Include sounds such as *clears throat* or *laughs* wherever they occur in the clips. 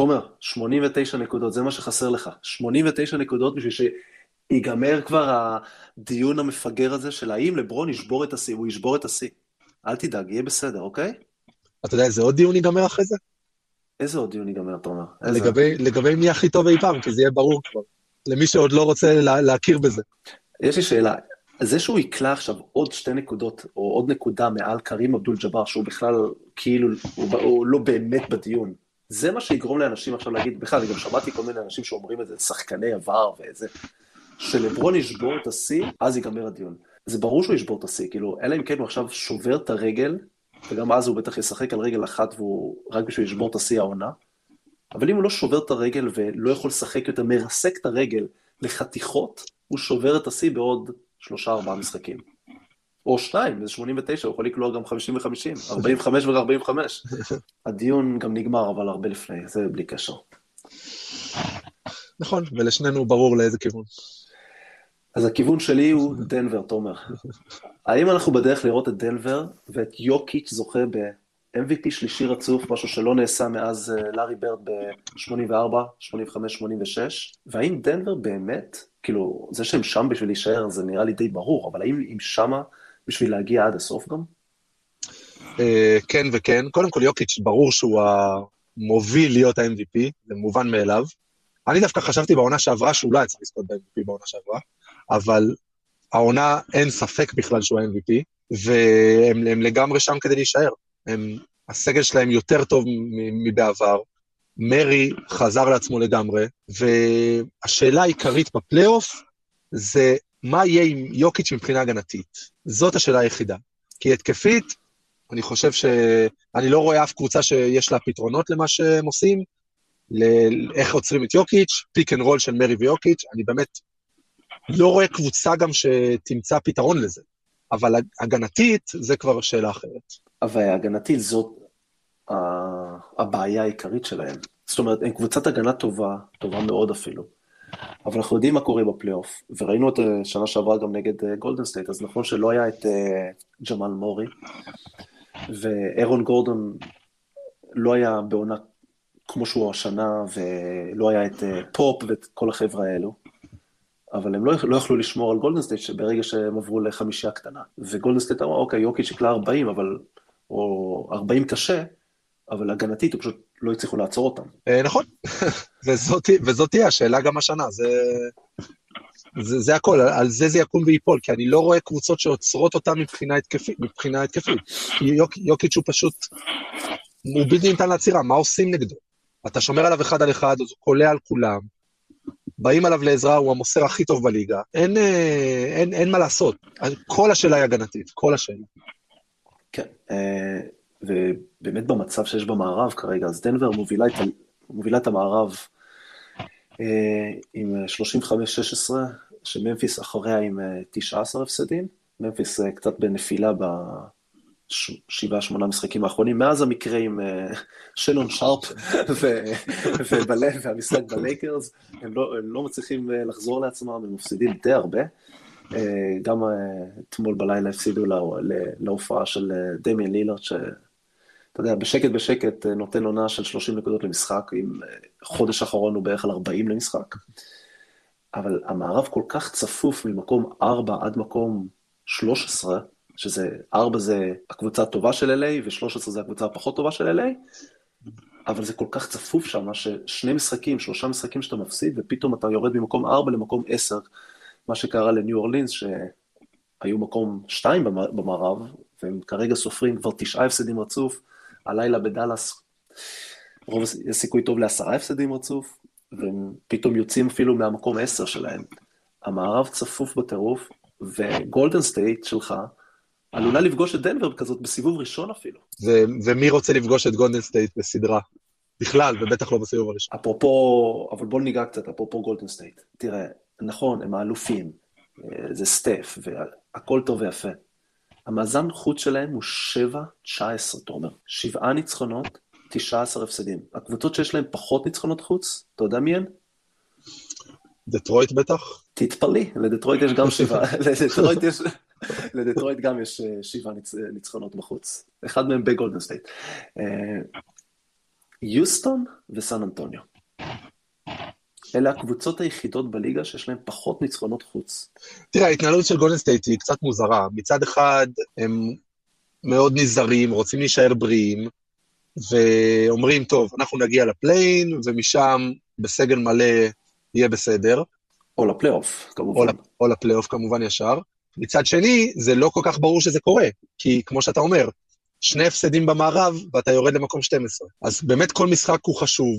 תומר, 89 נקודות, זה מה שחסר לך. 89 נקודות בשביל שיגמר כבר הדיון המפגר הזה של האם לברון ישבור את השיא, הוא ישבור את השיא. אל תדאג, יהיה בסדר, אוקיי? אתה יודע איזה עוד דיון ייגמר אחרי זה? איזה עוד דיון ייגמר, תומר? לגבי, לגבי מי הכי טוב אי פעם, כי זה יהיה ברור כבר. למי שעוד לא רוצה לה, להכיר בזה. יש לי שאלה, זה שהוא יקלע עכשיו עוד שתי נקודות, או עוד נקודה מעל קרים אבדול ג'אבר, שהוא בכלל, כאילו, הוא, הוא לא באמת בדיון, זה מה שיגרום לאנשים עכשיו להגיד, בכלל, אני גם שמעתי כל מיני אנשים שאומרים את זה, שחקני עבר ואיזה, שלברון ישבור את השיא, אז ייגמר הדיון. זה ברור שהוא ישבור את השיא, כאילו, אלא אם כן הוא עכשיו שובר את הרגל, וגם אז הוא בטח ישחק על רגל אחת והוא רק בשביל לשבור את השיא העונה. אבל אם הוא לא שובר את הרגל ולא יכול לשחק יותר, מרסק את הרגל לחתיכות, הוא שובר את השיא בעוד שלושה ארבעה משחקים. או שניים, זה 89, הוא יכול לקלוע גם 50 ו-50, 45 ו-45. הדיון גם נגמר, אבל הרבה לפני, זה בלי קשר. נכון, ולשנינו ברור לאיזה כיוון. אז הכיוון שלי הוא דנבר, תומר. האם אנחנו בדרך לראות את דנבר ואת יוקיץ' זוכה ב-MVP שלישי רצוף, משהו שלא נעשה מאז אה, לארי ברד ב-84, 85, 86? והאם דנבר באמת, כאילו, זה שהם שם בשביל להישאר זה נראה לי די ברור, אבל האם הם שמה בשביל להגיע עד הסוף גם? אה, כן וכן. קודם כל יוקיץ', ברור שהוא המוביל להיות ה-MVP, זה מובן מאליו. אני דווקא חשבתי בעונה שעברה שהוא לא היה צריך לזכות ב-MVP בעונה שעברה. אבל העונה, אין ספק בכלל שהוא ה-MVP, והם לגמרי שם כדי להישאר. הם, הסגל שלהם יותר טוב מבעבר, מרי חזר לעצמו לגמרי, והשאלה העיקרית בפלייאוף זה מה יהיה עם יוקיץ' מבחינה הגנתית. זאת השאלה היחידה. כי התקפית, אני חושב ש... אני לא רואה אף קבוצה שיש לה פתרונות למה שהם עושים, לאיך עוצרים את יוקיץ', pick and roll של מרי ויוקיץ', אני באמת לא רואה קבוצה גם שתמצא פתרון לזה. אבל הגנתית, זה כבר שאלה אחרת. אבל הגנתית זאת הבעיה העיקרית שלהם. זאת אומרת, הם קבוצת הגנה טובה, טובה מאוד אפילו. אבל אנחנו יודעים מה קורה בפלייאוף, וראינו את אה, שנה שעברה גם נגד אה, גולדן סטייט, אז נכון שלא היה את אה, ג'מאל מורי, ואירון גורדון לא היה בעונה כמו שהוא השנה, ולא היה את פופ ואת כל החבר'ה האלו. אבל הם לא, לא יכלו לשמור על גולדנסטייט ברגע שהם עברו לחמישייה קטנה. וגולדנסטייט אמר, אוקיי, יוקיץ' יקלע 40, אבל, או 40 קשה, אבל הגנתית, הם פשוט לא הצליחו לעצור אותם. אה, נכון, *laughs* וזאת תהיה השאלה גם השנה, זה, זה, זה הכל, על זה זה יקום וייפול, כי אני לא רואה קבוצות שעוצרות אותם מבחינה התקפית, מבחינה התקפית. יוק, יוקיץ' הוא פשוט, הוא בלתי ניתן לעצירה, מה עושים נגדו? אתה שומר עליו אחד על אחד, אז הוא קולע על כולם, באים עליו לעזרה, הוא המוסר הכי טוב בליגה. אין, אה, אין, אין מה לעשות. כל השאלה היא הגנתית, כל השאלה. כן, אה, ובאמת במצב שיש במערב כרגע, אז דנבר מובילה את, מובילה את המערב אה, עם 35-16, שממפיס אחריה עם 19 הפסדים. ממפיס קצת בנפילה שבעה, שמונה משחקים האחרונים, מאז המקרה עם שלון שרפ *laughs* ובלב והמשחק בלייקרס, הם לא, הם לא מצליחים לחזור לעצמם, הם מפסידים די הרבה. גם אתמול בלילה הפסידו לה, להופעה של דמיאן לילארד, שאתה יודע, בשקט בשקט uh, נותן עונה של 30 נקודות למשחק, עם uh, חודש אחרון הוא בערך על 40 למשחק. אבל המערב כל כך צפוף ממקום 4 עד מקום 13, שזה 4 זה הקבוצה הטובה של LA ו-13 זה הקבוצה הפחות טובה של LA, אבל זה כל כך צפוף שם, ששני משחקים, שלושה משחקים שאתה מפסיד, ופתאום אתה יורד ממקום 4 למקום 10, מה שקרה לניו אורלינס, שהיו מקום 2 במערב, והם כרגע סופרים כבר תשעה הפסדים רצוף, הלילה בדאלאס, רוב, יש סיכוי טוב לעשרה הפסדים רצוף, והם פתאום יוצאים אפילו מהמקום 10 שלהם. המערב צפוף בטירוף, וגולדן סטייט שלך, עלולה לפגוש את דנבר כזאת בסיבוב ראשון אפילו. ו- ומי רוצה לפגוש את גולדן סטייט בסדרה? בכלל, ובטח לא בסיבוב הראשון. אפרופו, אבל בוא ניגע קצת, אפרופו גולדן סטייט. תראה, נכון, הם האלופים, אה, זה סטף, והכל טוב ויפה. המאזן חוץ שלהם הוא 7-19, אתה אומר. שבעה ניצחונות, 19 הפסדים. הקבוצות שיש להם פחות ניצחונות חוץ, אתה יודע מי הן? דטרויט בטח? תתפלאי, לדטרויט יש גם *laughs* שבעה, לדטרויט יש... לדטרויט גם יש אה, שבעה ניצ... ניצחונות בחוץ. אחד מהם בגולדן סטייט. אה, יוסטון וסן אנטוניו. אלה הקבוצות היחידות בליגה שיש להן פחות ניצחונות חוץ. תראה, ההתנהלות של גולדן סטייט היא קצת מוזרה. מצד אחד, הם מאוד נזהרים, רוצים להישאר בריאים, ואומרים, טוב, אנחנו נגיע ל play-in, ומשם בסגל מלא יהיה בסדר. או לפלייאוף, כמובן. או, או לפלייאוף, כמובן, ישר. מצד שני, זה לא כל כך ברור שזה קורה, כי כמו שאתה אומר, שני הפסדים במערב, ואתה יורד למקום 12. אז באמת כל משחק הוא חשוב,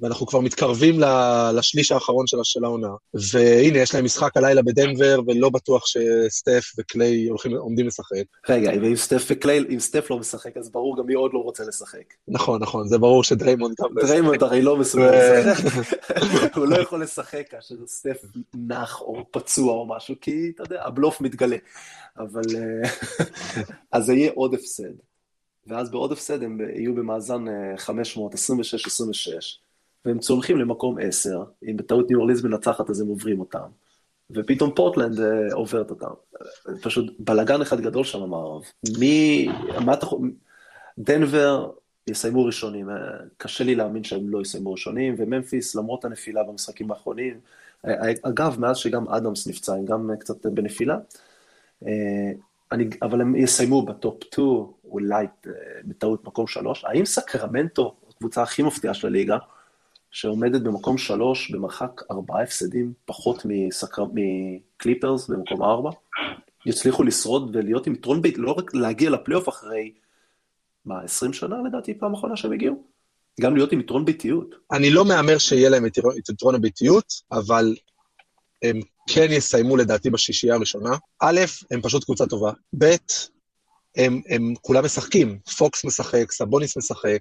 ואנחנו כבר מתקרבים לשליש האחרון של העונה. והנה, יש להם משחק הלילה בדנבר, ולא בטוח שסטף וקליי הולכים, עומדים לשחק. רגע, ואם סטף וקליי, אם סטף לא משחק, אז ברור גם מי עוד לא רוצה לשחק. נכון, נכון, זה ברור שדריימונד גם לא. דריימונד הרי לא מסוגל לשחק. *laughs* הוא לא יכול לשחק כאשר סטף נח או פצוע או משהו, כי אתה יודע, הבלוף מתגלה. אבל... אה, *laughs* אז זה יהיה עוד הפסד. ואז בעוד הפסד הם יהיו במאזן 500, 26-26. והם צולחים למקום 10, אם בטעות ניו אורליז מנצחת אז הם עוברים אותם, ופתאום פורטלנד uh, עוברת אותם. פשוט בלאגן אחד גדול שם במערב. מי, מה אתה יכול, דנבר יסיימו ראשונים, uh, קשה לי להאמין שהם לא יסיימו ראשונים, וממפיס למרות הנפילה במשחקים האחרונים, אה, אגב, מאז שגם אדמס נפצע, הם גם קצת בנפילה, אני, אבל הם יסיימו ב top 2, אולי בטעות מקום 3. האם סקרמנטו, הקבוצה הכי מפתיעה של הליגה, שעומדת במקום שלוש, במרחק ארבעה הפסדים, פחות מסקר... מקליפרס במקום ארבע, יצליחו לשרוד ולהיות עם יתרון בית, לא רק להגיע לפלייאוף אחרי, מה, עשרים שנה לדעתי פעם אחרונה שהם הגיעו? גם להיות עם יתרון ביתיות. אני לא מהמר שיהיה להם את יתרון הביתיות, אבל הם כן יסיימו לדעתי בשישייה הראשונה. א', הם פשוט קבוצה טובה. ב', הם, הם כולם משחקים. פוקס משחק, סבוניס משחק,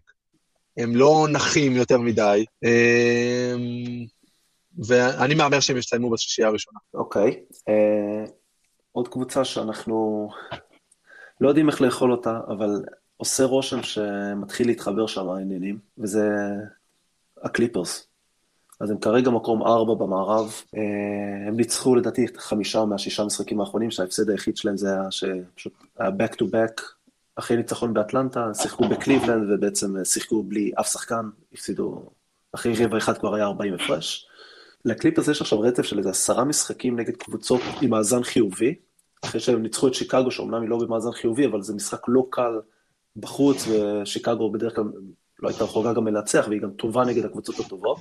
הם לא נחים יותר מדי, אמ, ואני מהמר שהם יסיימו בשישייה הראשונה. אוקיי. אה, עוד קבוצה שאנחנו לא יודעים איך לאכול אותה, אבל עושה רושם שמתחיל להתחבר שם העניינים, וזה הקליפרס. אז הם כרגע מקום ארבע במערב, אה, הם ניצחו לדעתי חמישה מהשישה משחקים האחרונים, שההפסד היחיד שלהם זה היה שפשוט היה back to back אחרי ניצחון באטלנטה, שיחקו בקליבלנד ובעצם שיחקו בלי אף שחקן, הפסידו, אחרי רבע אחד כבר היה 40 הפרש. לקליפ הזה יש עכשיו רצף של איזה עשרה משחקים נגד קבוצות עם מאזן חיובי, אחרי שהם ניצחו את שיקגו, שאומנם היא לא במאזן חיובי, אבל זה משחק לא קל בחוץ, ושיקגו בדרך כלל לא הייתה רחוקה גם מלנצח, והיא גם טובה נגד הקבוצות הטובות.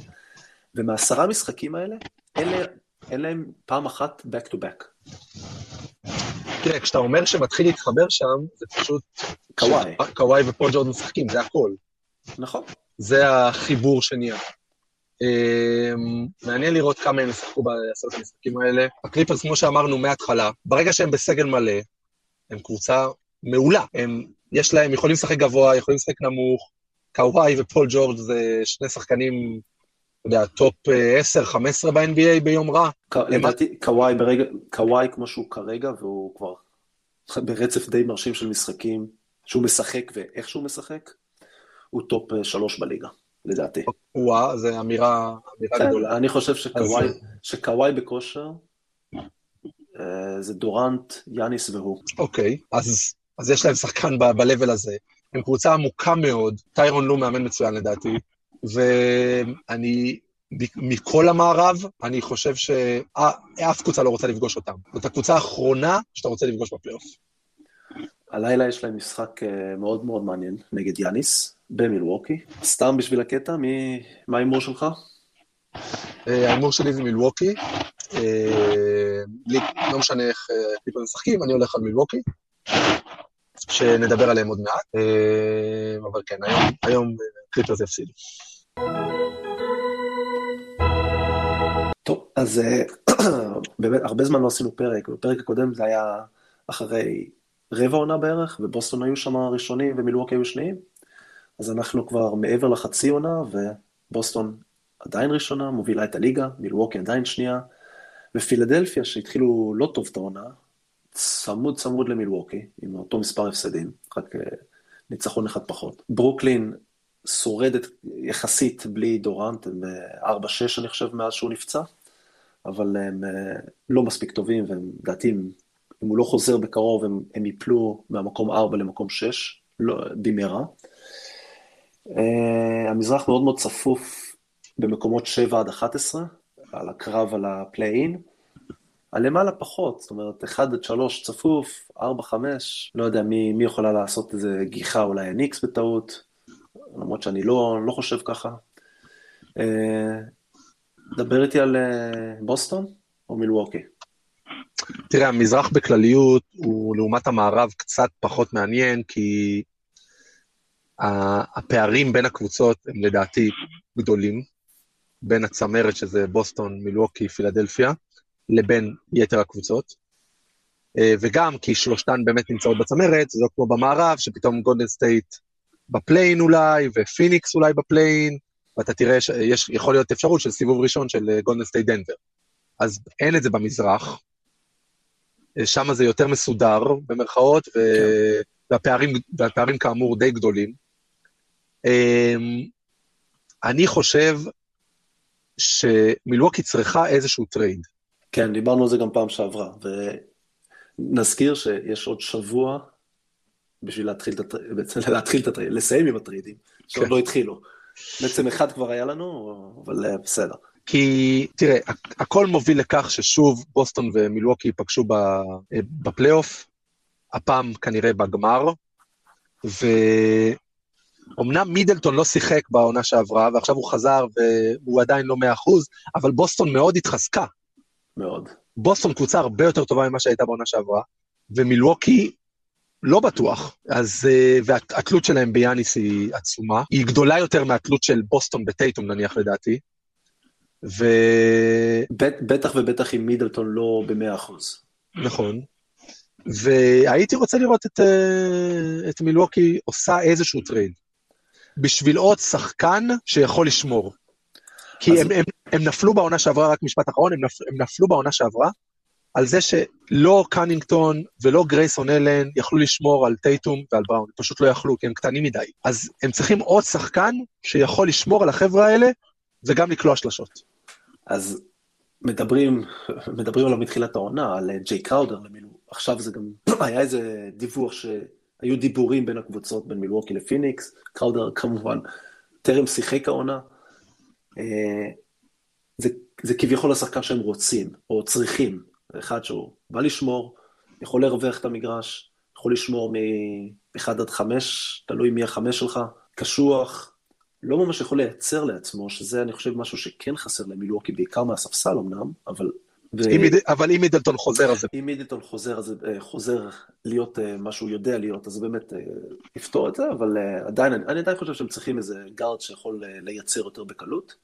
ומעשרה משחקים האלה, אין להם פעם אחת back to back. תראה, כשאתה אומר שמתחיל להתחבר שם, זה פשוט... קוואי. קוואי ופול ג'ורד משחקים, זה הכל. נכון. זה החיבור שנהיה. אמ, מעניין לראות כמה הם ישחקו בעשרת המשחקים האלה. הקליפרס, כמו שאמרנו מההתחלה, ברגע שהם בסגל מלא, הם קבוצה מעולה. הם, יש להם, יכולים לשחק גבוה, יכולים לשחק נמוך. קוואי ופול ג'ורג' זה שני שחקנים יודע, top 10-15 אה, ב-NBA ביום רע. לדעתי, קוואי ברגע, קוואי כמו שהוא כרגע, והוא כבר *laughs* ברצף די מרשים של משחקים, שהוא משחק ואיך שהוא משחק, הוא top 3 אה, בליגה, לדעתי. וואו, זו אמירה, אמירה גדולה. אני חושב שקוואי, שקוואי בכושר, אה, זה דורנט, יאניס והוא. אוקיי, אז, אז יש להם שחקן ב-level הזה. הם קבוצה עמוקה מאוד, טיירון לו מאמן מצוין לדעתי. ואני, מכל המערב, אני חושב שאף קבוצה לא רוצה לפגוש אותם. זאת הקבוצה האחרונה שאתה רוצה לפגוש בפלייאוף. הלילה יש להם משחק אה, מאוד מאוד מעניין נגד יאניס במילווקי. סתם בשביל הקטע, מי... מה ההימור שלך? אה, ההימור שלי זה מילווקי. אה, לא משנה איך פתאום משחקים, אני הולך על מילווקי. שנדבר עליהם עוד מעט. אבל כן, היום, היום קריפטוס יפסידו. טוב, אז אה, *clears throat* באמת, הרבה זמן לא עשינו פרק, בפרק הקודם זה היה אחרי רבע עונה בערך, ובוסטון היו שם ראשונים ומילואוקי היו שניים, אז אנחנו כבר מעבר לחצי עונה, ובוסטון עדיין ראשונה, מובילה את הליגה, מילואוקי עדיין שנייה, ופילדלפיה, שהתחילו לא טוב את העונה, צמוד צמוד למילואוקי, עם אותו מספר הפסדים, רק אה, ניצחון אחד פחות. ברוקלין שורדת יחסית בלי דורנט, הם 4-6 אה, אני חושב מאז שהוא נפצע, אבל הם אה, לא מספיק טובים, והם לדעתי, אם הוא לא חוזר בקרוב, הם, הם יפלו מהמקום 4 למקום 6, לא, במהרה. Uh, המזרח מאוד מאוד צפוף במקומות 7 עד 11, על הקרב על הפליי-אין. הלמעלה פחות, זאת אומרת, 1 עד 3 צפוף, 4, 5, לא יודע מי, מי יכולה לעשות איזה גיחה, אולי הניקס בטעות, למרות שאני לא, לא חושב ככה. אה, דבר איתי על אה, בוסטון או מילווקי. תראה, המזרח בכלליות הוא לעומת המערב קצת פחות מעניין, כי הפערים בין הקבוצות הם לדעתי גדולים, בין הצמרת, שזה בוסטון, מילווקי, פילדלפיה. לבין יתר הקבוצות. אה, וגם כי שלושתן באמת נמצאות בצמרת, זה לא כמו במערב, שפתאום גולדן סטייט ב play-in אולי, ופיניקס אולי ב play-in, ואתה תראה שיש, יכול להיות אפשרות של סיבוב ראשון של גולדן סטייט דנבר. אז אין את זה במזרח, אה, שם זה יותר מסודר, במרכאות, ו... כן. והפערים, והפערים כאמור די גדולים. אמ, אני חושב שמילווקי צריכה איזשהו trade. כן, דיברנו על זה גם פעם שעברה, ונזכיר שיש עוד שבוע בשביל להתחיל את ה trade, *laughs* בעצם להתחיל את ה trade, לסיים עם הטריידים, שעוד כן. לא התחילו. בעצם אחד כבר היה לנו, אבל אה, בסדר. כי, תראה, הכל מוביל לכך ששוב בוסטון ומילווקי ייפגשו אה, בפלייאוף, הפעם כנראה בגמר, ואומנם מידלטון לא שיחק בעונה שעברה, ועכשיו הוא חזר והוא עדיין לא מאה אחוז, אבל בוסטון מאוד התחזקה. מאוד. בוסטון קבוצה הרבה יותר טובה ממה שהייתה בעונה שעברה, ומילווקי לא בטוח, אז, אה, והתלות שלהם ביאניס היא עצומה. היא גדולה יותר מהתלות של בוסטון בטייטום נניח לדעתי. ו... בטח ובטח עם מידלטון לא במאה אחוז. נכון. והייתי רוצה לראות את, אה, את מילווקי עושה איזשהו trade. בשביל עוד שחקן שיכול לשמור. כי אז... הם, הם, הם נפלו בעונה שעברה, רק משפט אחרון, הם, נפ, הם נפלו בעונה שעברה על זה שלא קנינגטון ולא גרייסון אלן יכלו לשמור על טייטום ועל בראון, הם פשוט לא יכלו, כי הם קטנים מדי. אז הם צריכים עוד שחקן שיכול לשמור על החבר'ה האלה וגם לקלוע שלשות. אז מדברים, מדברים עליו מתחילת העונה, על ג'יי קראודר. עכשיו זה גם, *clears throat* היה איזה דיווח שהיו דיבורים בין הקבוצות, בין מילווקי לפיניקס, קראודר כמובן טרם שיחק העונה. אה, זה, זה כביכול השחקן שהם רוצים, או צריכים. אחד שהוא בא לשמור, יכול להרוויח את המגרש, יכול לשמור מ-1 עד 5, תלוי מי החמש שלך, קשוח, לא ממש יכול לייצר לעצמו, שזה אני חושב משהו שכן חסר למילואוקי, בעיקר מהספסל אמנם, אבל... ו... אם, אבל אם מידלטון חוזר, אז... אם מידלטון חוזר, אז uh, חוזר להיות uh, מה שהוא יודע להיות, אז זה באמת uh, יפתור את זה, אבל עדיין, אני, אני עדיין חושב שהם צריכים איזה גארד שיכול לייצר יותר בקלות.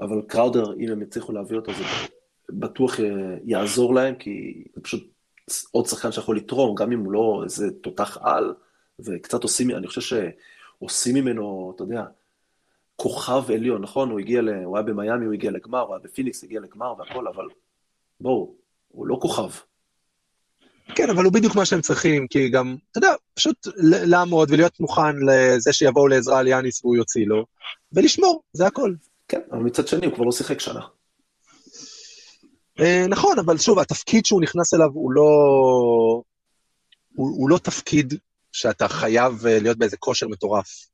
אבל קראודר, אם הם יצליחו להביא אותו, זה בטוח יעזור להם, כי זה פשוט עוד שחקן שיכול לתרום, גם אם הוא לא איזה תותח על, וקצת עושים, אני חושב שעושים ממנו, אתה יודע, כוכב עליון, נכון? הוא הגיע, ל... הוא היה במיאמי, הוא הגיע לגמר, הוא היה בפיניקס, הגיע לגמר והכל, אבל בואו, הוא לא כוכב. כן, אבל הוא בדיוק מה שהם צריכים, כי גם, אתה יודע, פשוט לעמוד ולהיות מוכן לזה שיבואו לעזרה על יאניס והוא יוציא לו, ולשמור, זה הכל. כן, אבל מצד שני הוא כבר לא שיחק שנה. אה, נכון, אבל שוב, התפקיד שהוא נכנס אליו הוא לא... הוא, הוא לא תפקיד שאתה חייב אה, להיות באיזה כושר מטורף.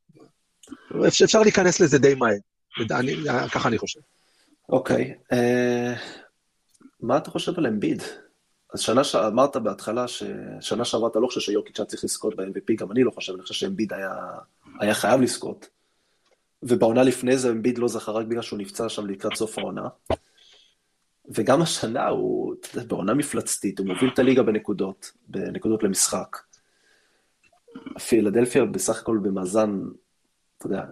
אפשר, אפשר להיכנס לזה די מהר, ככה אני חושב. אוקיי, okay, uh, מה אתה חושב על אמביד? אז שנה שאמרת בהתחלה ששנה שעברה אתה לא חושב שיוקיץ' היה צריך לזכות ב-MVP, גם אני לא חושב, אני חושב שאמביד היה, היה חייב לזכות. ובעונה לפני זה אמביד לא זכה רק בגלל שהוא נפצע שם לקראת סוף העונה. וגם השנה הוא, בעונה מפלצתית, הוא מוביל את הליגה בנקודות, בנקודות למשחק. פילדלפיה בסך הכל במאזן, אתה יודע,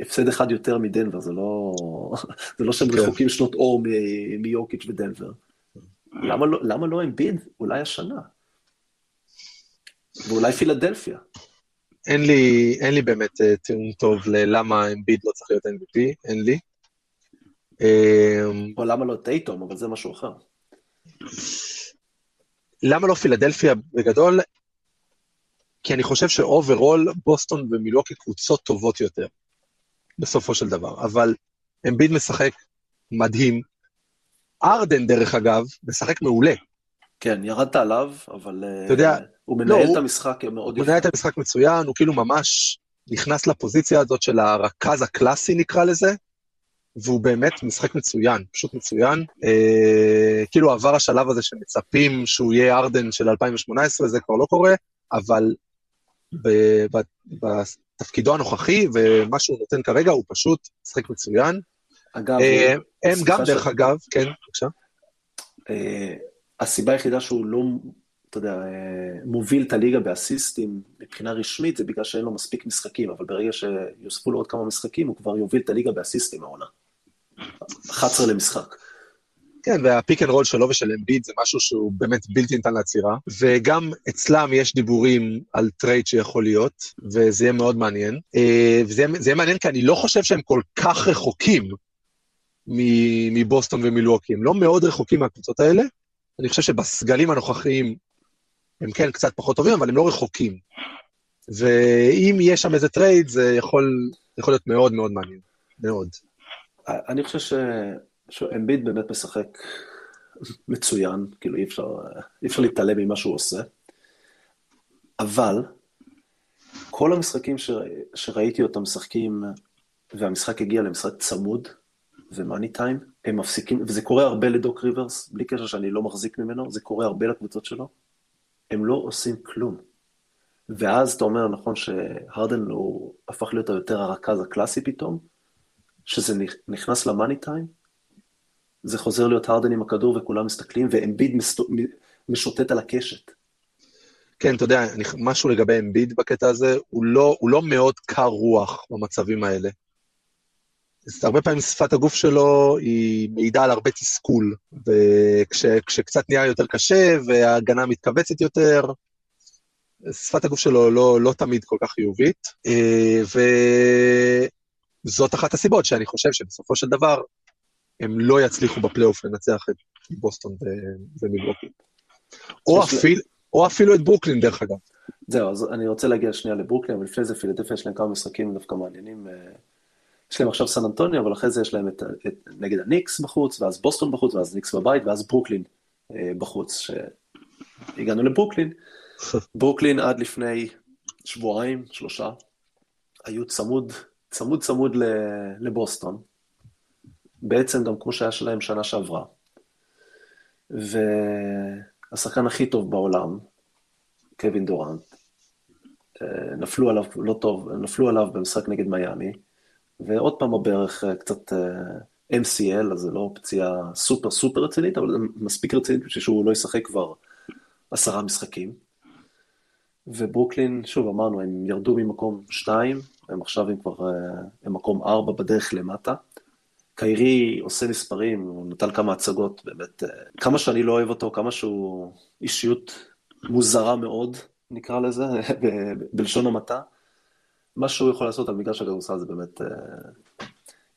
הפסד אחד יותר מדנבר, זה לא, *laughs* זה לא שהם כן. רחוקים שנות אור מיורקיץ' ודנבר. למה לא, למה לא אמביד? אולי השנה. ואולי פילדלפיה. אין לי, אין לי באמת uh, טיעון טוב ללמה אמביד לא צריך להיות MVP, אין לי. אמ, או למה לא טייטום, אבל זה משהו אחר. למה לא פילדלפיה בגדול? כי אני חושב ש overall בוסטון ומילווקי קבוצות טובות יותר, בסופו של דבר. אבל אמביד משחק מדהים. הארדן, דרך אגב, משחק מעולה. כן, ירדת עליו, אבל... אתה יודע, הוא מנהל לא, את המשחק מאוד יפה. הוא מנהל את המשחק מצוין, הוא כאילו ממש נכנס לפוזיציה הזאת של הרכז הקלאסי, נקרא לזה, והוא באמת משחק מצוין, פשוט מצוין. אה, כאילו עבר השלב הזה שמצפים שהוא יהיה ארדן של 2018, זה כבר לא קורה, אבל בתפקידו הנוכחי, ומה שהוא נותן כרגע, הוא פשוט משחק מצוין. אגב, אה, הם גם, דרך ש... אגב, כן, בבקשה. אה, הסיבה היחידה שהוא לא, אתה יודע, אה, מוביל את הליגה באסיסטים מבחינה רשמית, זה בגלל שאין לו מספיק משחקים, אבל ברגע שיוספו לו עוד כמה משחקים, הוא כבר יוביל את הליגה באסיסטים העונה. 11 למשחק. כן, וה pick and roll שלו ושל אמביד זה משהו שהוא באמת בלתי ניתן לעצירה, וגם אצלם יש דיבורים על trade שיכול להיות, וזה יהיה מאוד מעניין. אה, וזה יהיה מעניין כי אני לא חושב שהם כל כך רחוקים מבוסטון ומילואוקי, הם לא מאוד רחוקים מהקבוצות האלה. אני חושב שבסגלים הנוכחיים הם כן קצת פחות טובים, אבל הם לא רחוקים. ואם יש שם איזה trade, זה יכול, יכול להיות מאוד מאוד מעניין, מאוד. אני חושב. שאמביד באמת משחק מצוין, כאילו אי אפשר, אי אפשר להתעלם ממה שהוא עושה, אבל כל המשחקים ש... שראיתי אותם משחקים, והמשחק הגיע למשחק צמוד ומאני טיים, הם מפסיקים, וזה קורה הרבה לדוק ריברס, בלי קשר שאני לא מחזיק ממנו, זה קורה הרבה לקבוצות שלו, הם לא עושים כלום. ואז אתה אומר, נכון, שהרדן הוא הפך להיות היותר הרכז הקלאסי פתאום, שזה נכנס למאני טיים, זה חוזר להיות הרדן עם הכדור וכולם מסתכלים, ואמביד משוטט על הקשת. כן, אתה יודע, משהו לגבי אמביד בקטע הזה, הוא לא, הוא לא מאוד קר רוח במצבים האלה. אז הרבה פעמים שפת הגוף שלו היא מעידה על הרבה תסכול, וכשקצת נהיה יותר קשה וההגנה מתכווצת יותר, שפת הגוף שלו לא, לא תמיד כל כך חיובית, אה, וזאת אחת הסיבות שאני חושב שבסופו של דבר הם לא יצליחו בפלייאוף לנצח את בוסטון ומילווקי. או, אפילו, או אפילו את ברוקלין, דרך אגב. זהו, אז אני רוצה להגיע שנייה לברוקלין, אבל לפני זה פילדלפיה יש להם כמה משחקים דווקא מעניינים. אה, יש להם עכשיו סן אנטוניו, אבל אחרי זה יש להם את, את, נגד הניקס בחוץ, ואז בוסטון בחוץ, ואז ניקס בבית, ואז ברוקלין אה, בחוץ. שהגענו לברוקלין. *laughs* ברוקלין עד לפני שבועיים, שלושה, היו צמוד, צמוד צמוד לבוסטון. בעצם גם כמו שהיה שלהם שנה שעברה. והשחקן הכי טוב בעולם, קווין דורנט, אה, נפלו עליו לא טוב, נפלו עליו במשחק נגד מיאמי, ועוד פעם הברך אה, קצת אה, MCL, אז זה לא פציעה סופר סופר רצינית, אבל זה מספיק רצינית בשביל שהוא לא ישחק כבר עשרה משחקים. וברוקלין, שוב אמרנו, הם ירדו ממקום שתיים, הם עכשיו הם כבר, הם מקום ארבע בדרך למטה. קיירי עושה מספרים, הוא נטל כמה הצגות, באמת, אה, כמה שאני לא אוהב אותו, כמה שהוא אישיות מוזרה מאוד, נקרא לזה, *laughs* בלשון המעטה, מה שהוא יכול לעשות על מגרש הכדורסל זה באמת, אה,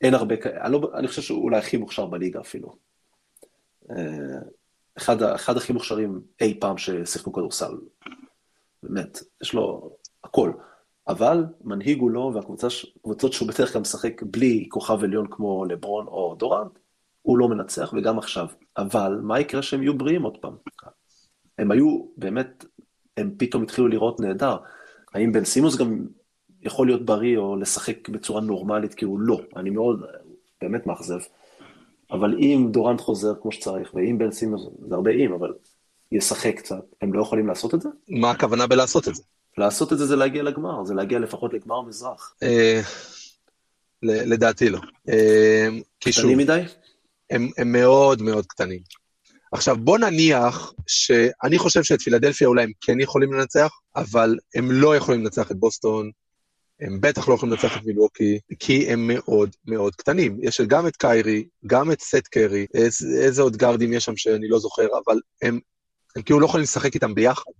אין הרבה, אני, לא, אני חושב שהוא אולי הכי מוכשר בליגה אפילו. אה, אחד, אחד הכי מוכשרים אי פעם ששיחקו באמת, יש לו הכל. אבל מנהיג הוא לא, והקבוצות שהוא בדרך כלל משחק בלי כוכב עליון כמו לברון או דורנט, הוא לא מנצח, וגם עכשיו. אבל מה יקרה שהם יהיו בריאים עוד פעם? הם היו, באמת, הם פתאום התחילו לראות נהדר. האם בן סימוס גם יכול להיות בריא או לשחק בצורה נורמלית? כי הוא לא. אני מאוד, באמת מאכזב. אבל אם דורנט חוזר כמו שצריך, ואם בן סימוס, זה הרבה אם, אבל ישחק קצת, הם לא יכולים לעשות את זה? מה הכוונה בלעשות את זה? לעשות את זה זה להגיע לגמר, זה להגיע לפחות לגמר מזרח. אה, לדעתי לא. אה, קטנים מדי? הם מאוד מאוד קטנים. עכשיו, בוא נניח שאני חושב שאת פילדלפיה אולי הם כן יכולים לנצח, אבל הם לא יכולים לנצח את בוסטון, הם בטח לא יכולים לנצח את מילווקי, כי הם מאוד מאוד קטנים. יש גם את קיירי, גם את סט קרי, איזה עוד גארדים יש שם שאני לא זוכר, אבל הם, הם כאילו לא יכולים לשחק איתם ביחד.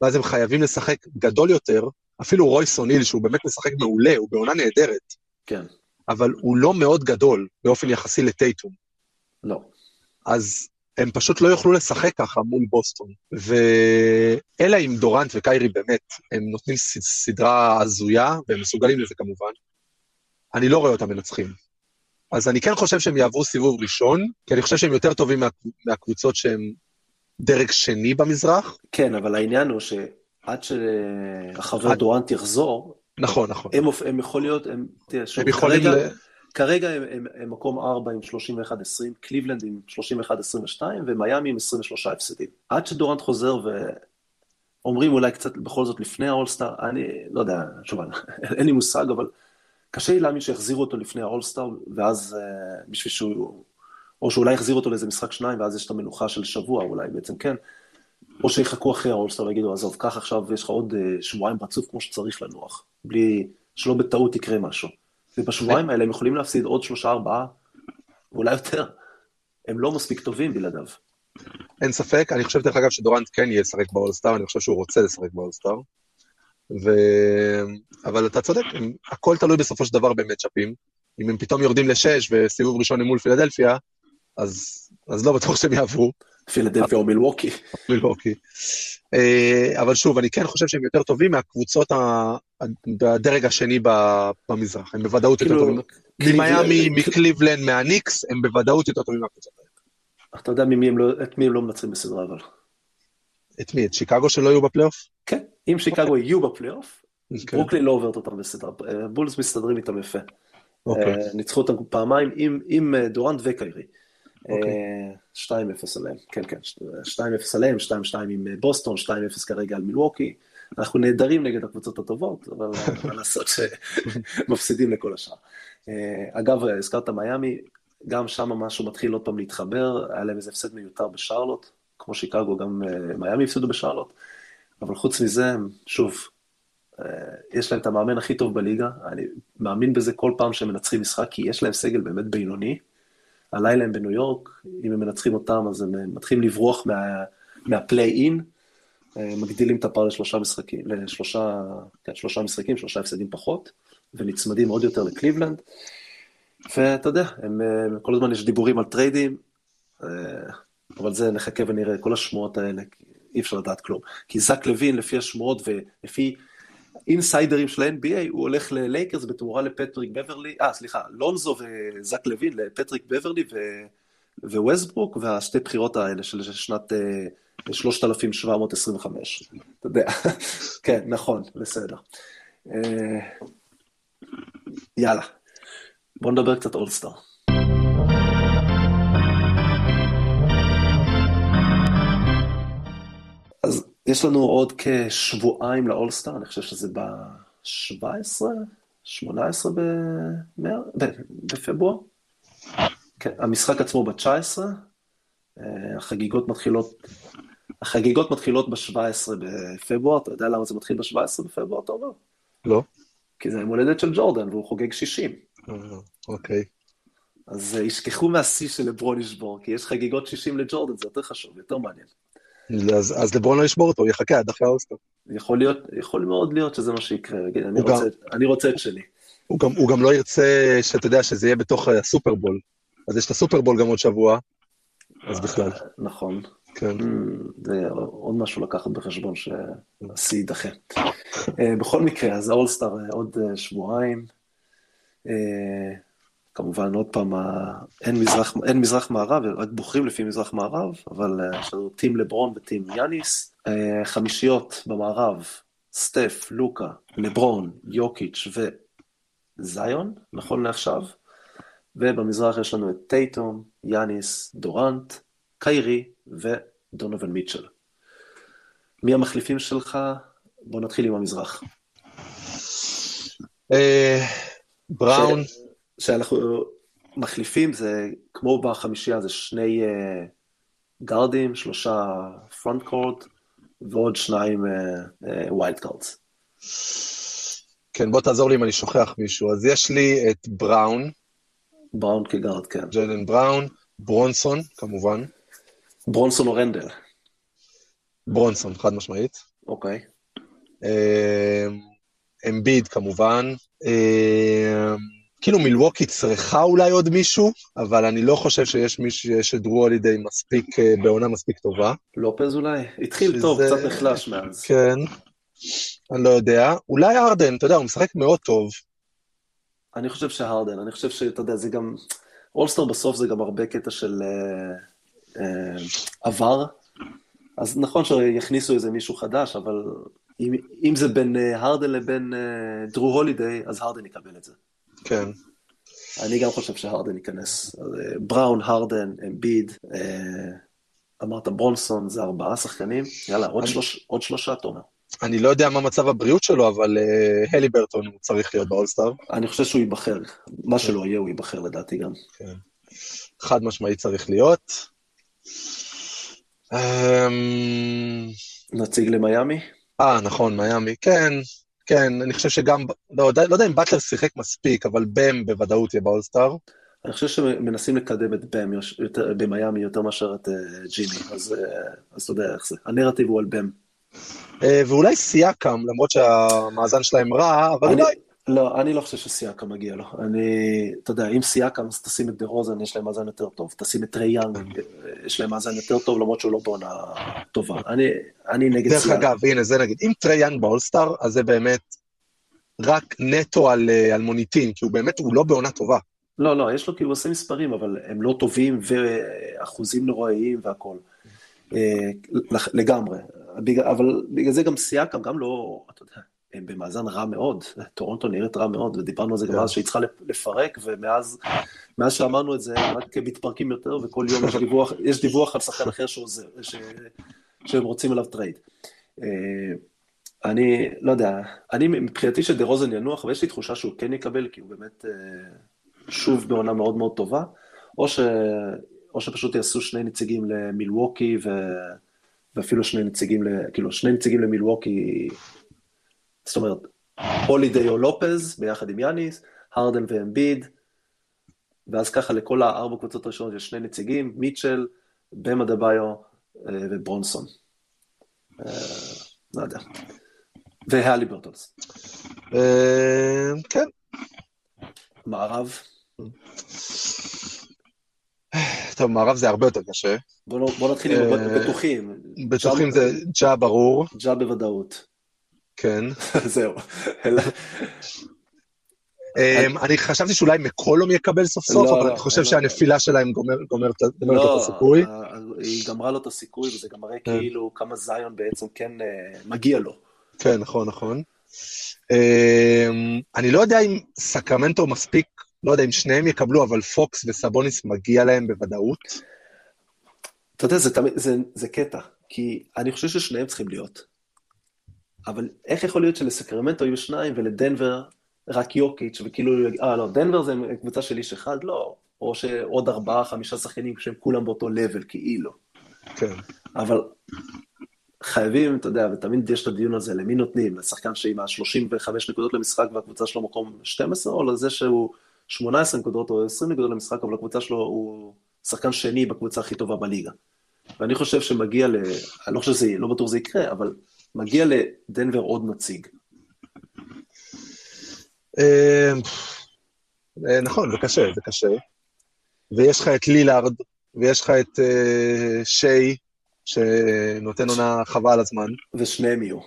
ואז הם חייבים לשחק גדול יותר, אפילו רויס אוניל, שהוא באמת משחק מעולה, הוא בעונה נהדרת. כן. אבל הוא לא מאוד גדול באופן יחסי לטייטום. לא. אז הם פשוט לא יוכלו לשחק ככה מול בוסטון. ואלא אם דורנט וקיירי באמת, הם נותנים סדרה הזויה, והם מסוגלים לזה כמובן, אני לא רואה אותם מנצחים. אז אני כן חושב שהם יעברו סיבוב ראשון, כי אני חושב שהם יותר טובים מה, מהקבוצות שהם דרג שני במזרח. כן, אבל העניין הוא שעד שהחבר עד... דורנט יחזור, נכון, נכון. הם, הם יכול להיות, הם, תראה, שוב, הם יכולים כרגע, ל... כרגע הם, הם, הם מקום 4 עם 31-20, קליבלנד עם 31-22 ומיאמי עם 23 הפסדים. עד שדורנט חוזר ואומרים אולי קצת בכל זאת לפני האולסטאר, אני לא יודע, שוב, *laughs* אין לי מושג, אבל קשה לי להאמין שיחזירו אותו לפני האולסטאר, ואז uh, בשביל שהוא, או שאולי יחזירו אותו לאיזה משחק שניים, ואז יש את המנוחה של שבוע אולי, בעצם כן. או שיחכו אחרי האולסטאר ויגידו, עזוב, קח עכשיו, יש לך עוד uh, שבועיים רצוף כמו שצריך לנוח, בלי, שלא בטעות יקרה משהו. ובשבועיים האלה הם יכולים להפסיד עוד שלושה, ארבעה, ואולי יותר. הם לא מספיק טובים בלעדיו. אין ספק, אני חושב דרך אגב שדורנט כן יהיה לשחק באולסטאר, אני חושב שהוא רוצה לשחק באולסטאר. ו... אבל אתה צודק, הם... הכל תלוי בסופו של דבר במצ'אפים. אם הם פתאום יורדים לשש וסיבוב ראשון מול פילדלפיה, אז, אז לא בטוח שהם יעברו. פילדלפיה או מילווקי. מילווקי. אה, אבל שוב, אני כן חושב שהם יותר טובים מהקבוצות בדרג השני במזרח, הם בוודאות יותר כאילו, טובים. ממיאמי, מקליבלנד, מהניקס, הם בוודאות יותר טובים מהקבוצות האלה. אתה יודע לא, את מי הם לא מנצחים בסדרה אבל. את מי? את שיקגו שלא יהיו בפלייאוף? כן, אם שיקגו יהיו בפלייאוף, כן. ברוקלין לא עוברת אותם בסדרה, אה, בולס מסתדרים איתם יפה. אוקיי. אה, ניצחו אותם פעמיים עם, דורנט וקיירי. אוקיי. אה, 2-0 עליהם, כן, כן, 2-0 עליהם, 2-2 עם אה, בוסטון, 2-0 כרגע על מילווקי. אנחנו נהדרים נגד הקבוצות הטובות, אבל *laughs* מה לעשות שמפסידים *laughs* לכל השאר. אה, אגב, הזכרת מיאמי, גם שם משהו מתחיל עוד פעם להתחבר, היה להם איזה הפסד מיותר בשרלוט, כמו שיקגו, גם מיאמי הפסידו בשרלוט, אבל חוץ מזה, שוב, יש להם את המאמן הכי טוב בליגה, אני מאמין בזה כל פעם שהם מנצחים משחק, כי יש להם סגל באמת בינוני. הלילה הם בניו יורק, אם הם מנצחים אותם אז הם אה, מתחילים לברוח מה, מה play-in, אה, מגדילים את הפער לשלושה משחקים, לשלושה, כן, שלושה משחקים, שלושה הפסדים פחות, ונצמדים עוד יותר לקליבלנד. ואתה יודע, הם, הם, כל הזמן יש דיבורים על טריידים, אה, אבל זה נחכה ונראה, כל השמועות האלה, אי אפשר לדעת כלום. כי זק לוין, לפי השמועות ולפי אינסיידרים של ה-NBA, הוא הולך ללייקרס בתמורה לפטריק בברלי, אה, סליחה, לונזו וזק לוין, לפטריק בברלי ו... וווסטברוק, והשתי בחירות האלה של שנת אה, 3725. אתה יודע, *laughs* כן, נכון, בסדר. אה, יאללה, בוא נדבר קצת אולסטאר. יש לנו עוד כשבועיים לאולסטאר, אני חושב שזה ב-17, 18 במר... בפברואר. כן, המשחק עצמו ב-19, החגיגות מתחילות, החגיגות מתחילות ב-17 בפברואר, אתה יודע למה זה מתחיל ב-17 בפברואר, אתה אומר? לא. כי זה יום הולדת של ג'ורדן והוא חוגג 60. אוקיי. אז ישכחו מהשיא של לברון ישבור, כי יש חגיגות 60 לג'ורדן, זה יותר חשוב, יותר מעניין. אז, אז לברון לא ישבור אותו, יחכה עד אחרי האולסטאר. יכול להיות, יכול מאוד להיות שזה מה שיקרה, יגיד, אני, רוצה, גם- אני רוצה את שלי. הוא גם, הוא גם לא ירצה שאתה יודע שזה יהיה בתוך הסופרבול. אז יש את הסופרבול גם עוד שבוע, אז בכלל, נכון. כן. אממ, זה עוד משהו לקחת בחשבון שהשיא יידחה. *laughs* אה, בכל מקרה, אז האולסטאר אה, עוד אה, שבועיים. כמובן, עוד פעם, אין מזרח, אין מזרח מערב, רק בוחרים לפי מזרח מערב, אבל אה, יש לנו טים לברון וטים יאניס. אה, חמישיות במערב, סטף, לוקה, לברון, יוקיץ' וזיון, נכון לעכשיו. ובמזרח יש לנו את טייטום, יאניס, דורנט, קיירי ודונובן מיטשל. מי המחליפים שלך? בוא נתחיל עם המזרח. אה, בראון, שאנחנו מחליפים, זה כמו בחמישייה, זה שני גארדים, שלושה frontcourt, ועוד שניים wild אה, cards. כן, בוא תעזור לי אם אני שוכח מישהו. אז יש לי את בראון, בראון כגארד, כן. ג'לן בראון, ברונסון, כמובן. ברונסון או רנדל, ברונסון, חד משמעית. אוקיי. אה, אמביד, כמובן. אה, כאילו מילווקי צריכה אולי עוד מישהו, אבל אני לא חושב שיש מישהו שדרו על ידי מספיק, אה, בעונה מספיק טובה. לופז אולי? התחיל שזה- טוב, קצת נחלש מאז. כן, אני לא יודע. אולי ארדן, אתה יודע, הוא משחק מאוד טוב. אני חושב שהרדן, אני חושב שאתה יודע, זה גם, אולסטאר בסוף זה גם הרבה קטע של אה, אה, עבר, אז נכון שיכניסו איזה מישהו חדש, אבל אם, אם זה בין אה, הרדן לבין אה, דרו הולידיי, אז הרדן יקבל את זה. כן. אני גם חושב שהרדן ייכנס. אה, בראון, הרדן, אמביד, אמרת ברונסון, זה ארבעה שחקנים. יאללה, עוד, אני... שלוש, עוד שלושה, תומר. אני לא יודע מה מצב הבריאות שלו, אבל uh, הלי ברטון הוא צריך להיות באולסטאר. אני חושב שהוא ייבחר. מה כן. שלא יהיה, הוא ייבחר לדעתי גם. כן. חד משמעית צריך להיות. Um... נציג למיאמי? אה, נכון, מיאמי. כן, כן, אני חושב שגם, לא, לא יודע אם באטלר שיחק מספיק, אבל בם בוודאות יהיה באולסטאר. אני חושב שמנסים לקדם את בם במיאמי יותר מאשר את uh, ג'ימי, אז, אה, אז אתה יודע איך זה. הנרטיב הוא על בם. אה, ואולי סיאקם, למרות שהמאזן שלהם רע, אבל אני, אולי... לא, אני לא חושב שסיאקם מגיע לו. אני, אתה יודע, אם סיאקם, אז תשים את דה רוזן, יש להם מאזן יותר טוב. תשים את טרי יאנג, יש להם מאזן יותר טוב, למרות שהוא לא בעונה טובה. אני, אני נגד דרך סיאקם. דרך אגב, הנה, זה נגיד, אם טרי יאנג באולסטאר, אז זה באמת רק נטו על, אה, על מוניטין, כי הוא באמת, הוא לא בעונה טובה. לא, לא, יש לו כאילו עושה מספרים, אבל הם לא טובים ואחוזים נוראיים והכול. אה, לגמרי. אבל בגלל זה גם סיאקם, גם לא, אתה יודע, הם במאזן רע מאוד, טורונטו נראית רע מאוד, ודיברנו על זה גם כן. אז שהיא צריכה לפרק, ומאז מאז שאמרנו את זה, רק מתפרקים יותר, וכל יום יש דיווח, יש דיווח על שחקן אחר שעוזר, ש, שהם רוצים עליו trade. אה, אני לא יודע, אני מבחינתי שדה רוזן ינוח, ויש לי תחושה שהוא כן יקבל, כי הוא באמת אה, שוב בעונה מאוד מאוד טובה, או, ש, או שפשוט יעשו שני נציגים למילווקי, ו... ואפילו שני נציגים, כאילו שני נציגים למילווקי, זאת אומרת, הולידיי או לופז ביחד עם יאניס, הרדן ואמביד, ואז ככה לכל הארבע קבוצות הראשונות יש שני נציגים, מיטשל, במה דה ביו אה, וברונסון. אה, לא יודע. והלי ברטולס. אה, כן. מערב. טוב, מערב זה הרבה יותר קשה. בוא, נתחיל עם בטוחים. בטוחים זה ג'ה ברור. ג'ה בוודאות. כן. *laughs* זהו. אמ, אני חשבתי שאולי מקולום יקבל סוף סוף, לא, אבל לא, אני חושב לא. שהנפילה שלהם גומרת את הסיכוי. היא גמרה לו את הסיכוי, וזה גם מראה כן. כאילו כמה זיון בעצם כן אה, מגיע לו. כן, נכון, נכון. אמ, אני לא יודע אם סקרמנטו מספיק, לא יודע אם שניהם יקבלו, אבל פוקס וסבוניס מגיע להם בוודאות. אתה יודע, זה, זה, זה קטע, כי אני חושב ששניהם צריכים להיות. אבל איך יכול להיות שלסקרמנטו יהיו שניים ולדנבר רק יוקיץ', וכאילו, אה לא, דנבר זה קבוצה של איש אחד? לא. או שעוד ארבעה, חמישה שחקנים שהם כולם באותו לבל, כאילו. כן. אבל חייבים, אתה יודע, ותמיד יש את הדיון הזה, למי נותנים? לשחקן שעם ה-35 נקודות למשחק והקבוצה שלו מקום 12, או לזה שהוא 18 נקודות או 20 נקודות למשחק, אבל הקבוצה שלו הוא שחקן שני בקבוצה הכי טובה בליגה. ואני חושב שמגיע ל... אני לא חושב שזה, לא בטוח שזה יקרה, אבל מגיע לדנבר עוד נציג. אה, אה, נכון, זה קשה, זה קשה. ויש לך את לילארד, ויש לך את uh, שיי, שנותן עונה חבל הזמן. ושניהם יהיו.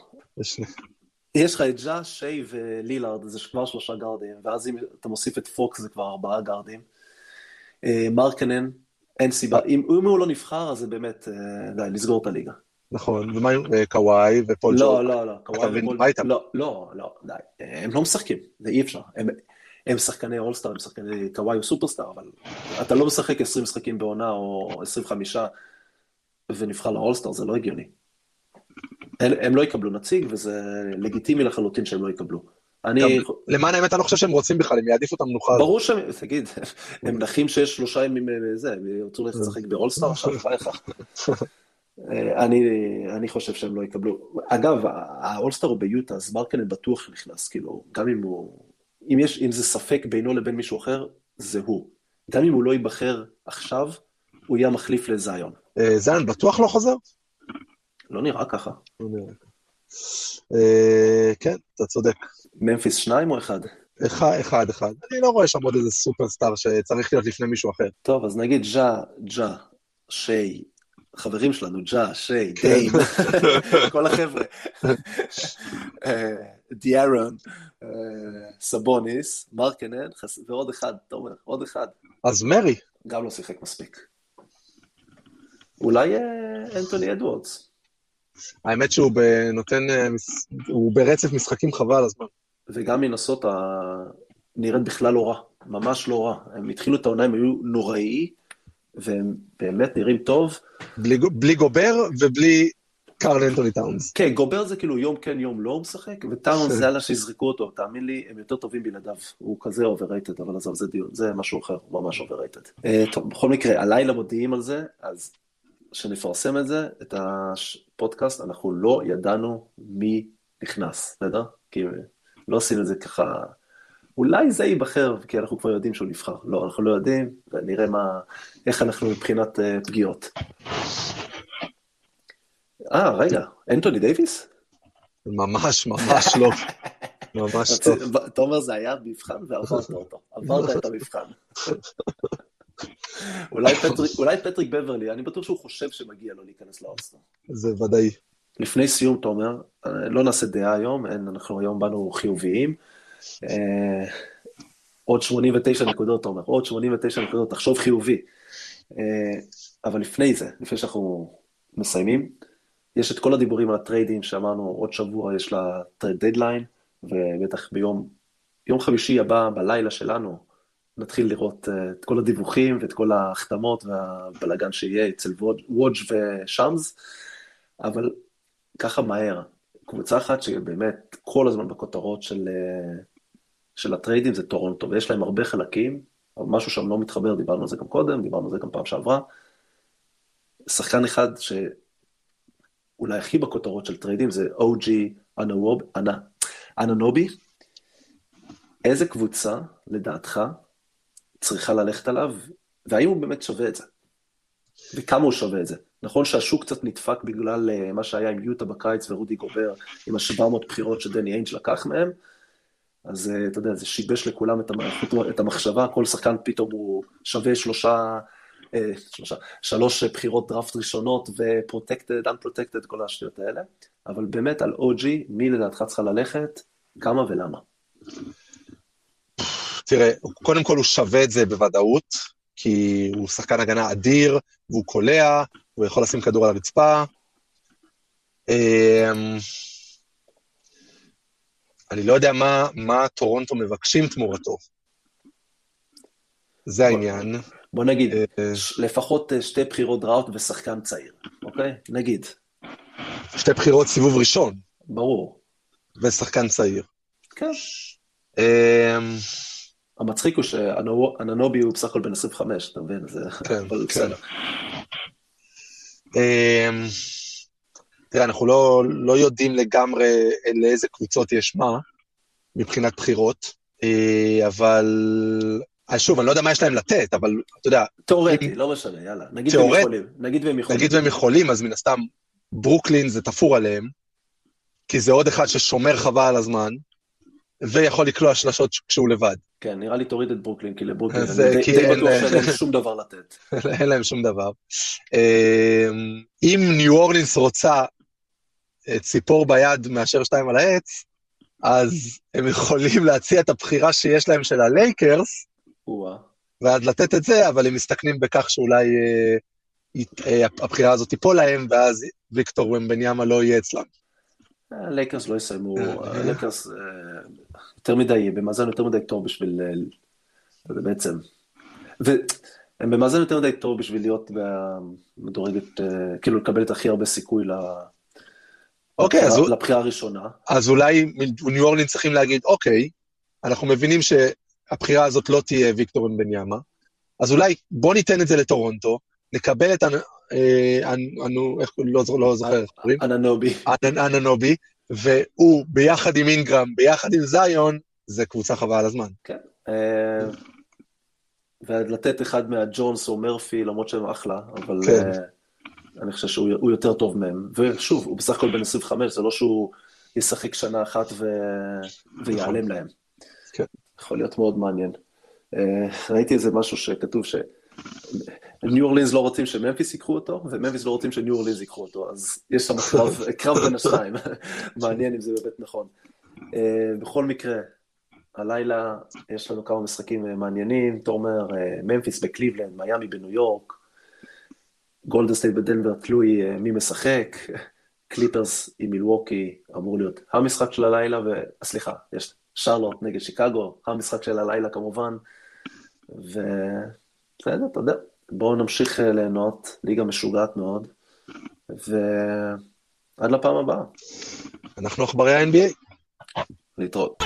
יש לך את ג'ה, שיי ולילארד, זה כבר שלושה גארדים, ואז אם אתה מוסיף את פוקס זה כבר ארבעה גארדים. מרקנן, אין סיבה, אם, הוא לא נבחר, אז זה באמת, אה, די, לסגור את הליגה. נכון, ומה עם אה, קוואי ופול ג'ורג'? לא, לא, לא, קוואי ופול... לא, לא, לא, די, הם לא משחקים, זה אי אפשר. הם, הם שחקני אולסטאר, הם שחקני קוואי או סופרסטאר, אבל אתה לא משחק 20 משחקים בעונה או 25 ונבחר לאולסטאר, זה לא הגיוני. הם, הם לא יקבלו נציג, וזה לגיטימי לחלוטין שהם לא יקבלו. אני... למען האמת, אני לא חושב שהם רוצים בכלל, הם יעדיפו את המנוחה. ברור שהם, תגיד, *laughs* הם נחים שיש שלושה ימים אה, הם ירצו ללכת לשחק באולסטאר עכשיו, *laughs* בחייך. אה, אני, אני חושב שהם לא יקבלו. אגב, האולסטאר הוא ביוטה, אז מרקנן בטוח נכנס, כאילו, גם אם הוא... אם, יש, אם זה ספק בינו לבין מישהו אחר, זה הוא. גם אם הוא לא ייבחר עכשיו, הוא יהיה המחליף לזיון. אה, זיון בטוח לא חוזר? לא נראה ככה. לא כן, אתה צודק. ממפיס שניים או אחד? אחד, אחד, אחד. אני לא רואה שם עוד איזה סופרסטאר שצריך להיות לפני מישו אחר. טוב, אז נגיד ג'ה, ג'ה, שיי, חברים שלנו, ג'ה, שיי, כן. דיים, *laughs* כל החבר'ה. אה, דיארון, אה, סבוניס, מרקנן, ועוד אחד, תומר, עוד אחד. אז מרי. גם לא שיחק מספיק. אולי אה, אנטוני אדוורדס. האמת שהוא נותן, הוא ברצף משחקים חבל הזמן. וגם מינסוטה נראית בכלל לא רע, ממש לא רע. הם התחילו את העונה, הם היו נוראי, והם באמת נראים טוב. בלי, בלי גובר ובלי קארל אנטוני טאונס. כן, גובר זה כאילו יום כן יום לא הוא משחק, וטאונס *laughs* זה יאללה שיזרקו אותו, תאמין לי, הם יותר טובים בלעדיו. הוא כזה overrated, אבל עזוב, זה דיון, זה משהו אחר, הוא ממש overrated. אה, טוב, בכל מקרה, הלילה מודיעים על זה, אז כשנפרסם את זה, את הפודקאסט, אנחנו לא ידענו מי נכנס, בסדר? כי לא עשינו את זה ככה... אולי זה ייבחר, כי אנחנו כבר יודעים שהוא נבחר. לא, אנחנו לא יודעים, ונראה מה, איך אנחנו מבחינת אה, פגיעות. אה, רגע, אנטוני דייוויס? ממש, ממש לא. ממש טוב. אתה אומר, זה היה מבחן ועברת אותו. *laughs* עברת את המבחן. אולי פטריק בברלי, אני בטוח שהוא חושב שמגיע לו להיכנס לאולסטאר. זה ודאי. לפני סיום, תומר, לא נעשה דעה היום, אנחנו היום באנו חיוביים. אה, עוד 89 נקודות, תומר, עוד 89 נקודות, תחשוב חיובי. אה, אבל לפני זה, לפני שאנחנו מסיימים, יש את כל הדיבורים על הטריידים שאמרנו, עוד שבוע יש לה דדליין, ובטח ביום יום חמישי הבא, בלילה שלנו, נתחיל לראות אה, את כל הדיווחים ואת כל ההחתמות והבלאגן שיהיה אצל וודג' ושאמס, אבל ככה מהר. קבוצה אחת שבאמת כל הזמן בכותרות של, של הטריידים זה טורונטו, ויש להם הרבה חלקים, אבל משהו שם לא מתחבר, דיברנו על זה גם קודם, דיברנו על זה גם פעם שעברה. שחקן אחד שאולי הכי בכותרות של טריידים זה OG אננובי. איזה קבוצה, לדעתך, צריכה ללכת עליו, והאם הוא באמת שווה את זה? וכמה הוא שווה את זה? נכון שהשוק קצת נדפק בגלל אה, מה שהיה עם יוטה בקיץ ורודי גובר, עם ה-700 בחירות שדני איינג' לקח מהם, אז אה, אתה יודע, זה שיבש לכולם את, את המחשבה, כל שחקן פתאום הוא שווה שלושה, אה, שלושה, שלוש בחירות דראפט ראשונות ו-protected, unprotected, כל השטויות האלה, אבל באמת על OG, מי לדעתך צריכה ללכת, כמה ולמה? תראה, קודם כל הוא שווה את זה בוודאות, כי הוא שחקן הגנה אדיר, והוא קולע, הוא יכול לשים כדור על הרצפה. אני לא יודע מה, מה טורונטו מבקשים תמורתו. זה העניין. בוא נגיד, אה, לפחות אה, שתי בחירות דראוט ושחקן צעיר, אוקיי? נגיד. שתי בחירות סיבוב ראשון. ברור. ושחקן צעיר. כן. אמ, המצחיק הוא שאננובי הוא בסך הכל בן 25, אתה מבין? זה... כן, כן. תראה, אנחנו לא, לא יודעים לגמרי לאיזה קבוצות יש מה, מבחינת בחירות, אה, אבל... אז שוב, אני לא יודע מה יש להם לתת, אבל אתה יודע... תאורטי, לא משנה, יאללה. נגיד והם יכולים. נגיד והם יכולים. נגיד והם יכולים, אז מן הסתם, ברוקלין זה תפור עליהם, כי זה עוד אחד ששומר חבל על הזמן, ויכול לקלוע שלשות כשהוא לבד. כן, נראה לי תוריד את ברוקלין, כי לברוקלין אני די בטוח שאין להם שום דבר לתת. *laughs* אין להם שום דבר. אם ניו אורלינס רוצה אה, ציפור ביד מאשר שתיים על העץ, אז הם יכולים להציע את הבחירה שיש להם של הלייקרס, ואז לתת את זה, אבל הם מסתכנים בכך שאולי אה, אה, הבחירה הזאת תיפול להם, ואז ויקטור וומבניאמה לא יהיה אצלם. הלייקרס לא יסיימו, הלייקרס יותר מדי, במאזן יותר מדי טוב בשביל, זה בעצם, והם במאזן יותר מדי טוב בשביל להיות במדורגת, אה, כאילו לקבל את הכי הרבה סיכוי אוקיי, אז לבחירה הראשונה. אז אולי ניו אורלינס צריכים להגיד, אוקיי, אנחנו מבינים שהבחירה הזאת לא תהיה ויקטור וומבניאמה, אז אולי בוא ניתן את זה לטורונטו, נקבל את, אה, אנו, איך, לא, לא זוכר איך קוראים? אננובי. אננובי, והוא ביחד עם אינגרם, ביחד עם זיון, זה קבוצה חבל על הזמן. כן. אה, ולתת אחד מהג'ונס או מרפי, למרות שהם אחלה, אבל כן. אה, אני חושב שהוא יותר טוב מהם. ושוב, הוא בסך הכל בן 25, זה לא שהוא ישחק שנה אחת ו... ויעלם להם. כן. יכול להיות מאוד מעניין. אה, ראיתי איזה משהו שכתוב ש... ניו אורלינס לא רוצים שממפיס ייקחו אותו, וממפיס לא רוצים שניו אורלינס ייקחו אותו, אז יש שם קרב, קרב בין השניים, *laughs* מעניין אם זה באמת נכון. אה, בכל מקרה, הלילה יש לנו כמה משחקים אה, מעניינים, תומר, ממפיס בקליבלנד, מיאמי בניו יורק, גולדן סטייט בדנבר, תלוי אה, מי משחק, קליפרס עם מילווקי אמור להיות המשחק של הלילה, וסליחה, יש שרלוט נגד שיקגו, המשחק של הלילה כמובן, ובסדר, אתה יודע, בואו נמשיך אה, ליהנות, ליגה משוגעת מאוד, ועד לפעם הבאה. אנחנו עכברי ה-NBA. להתראות.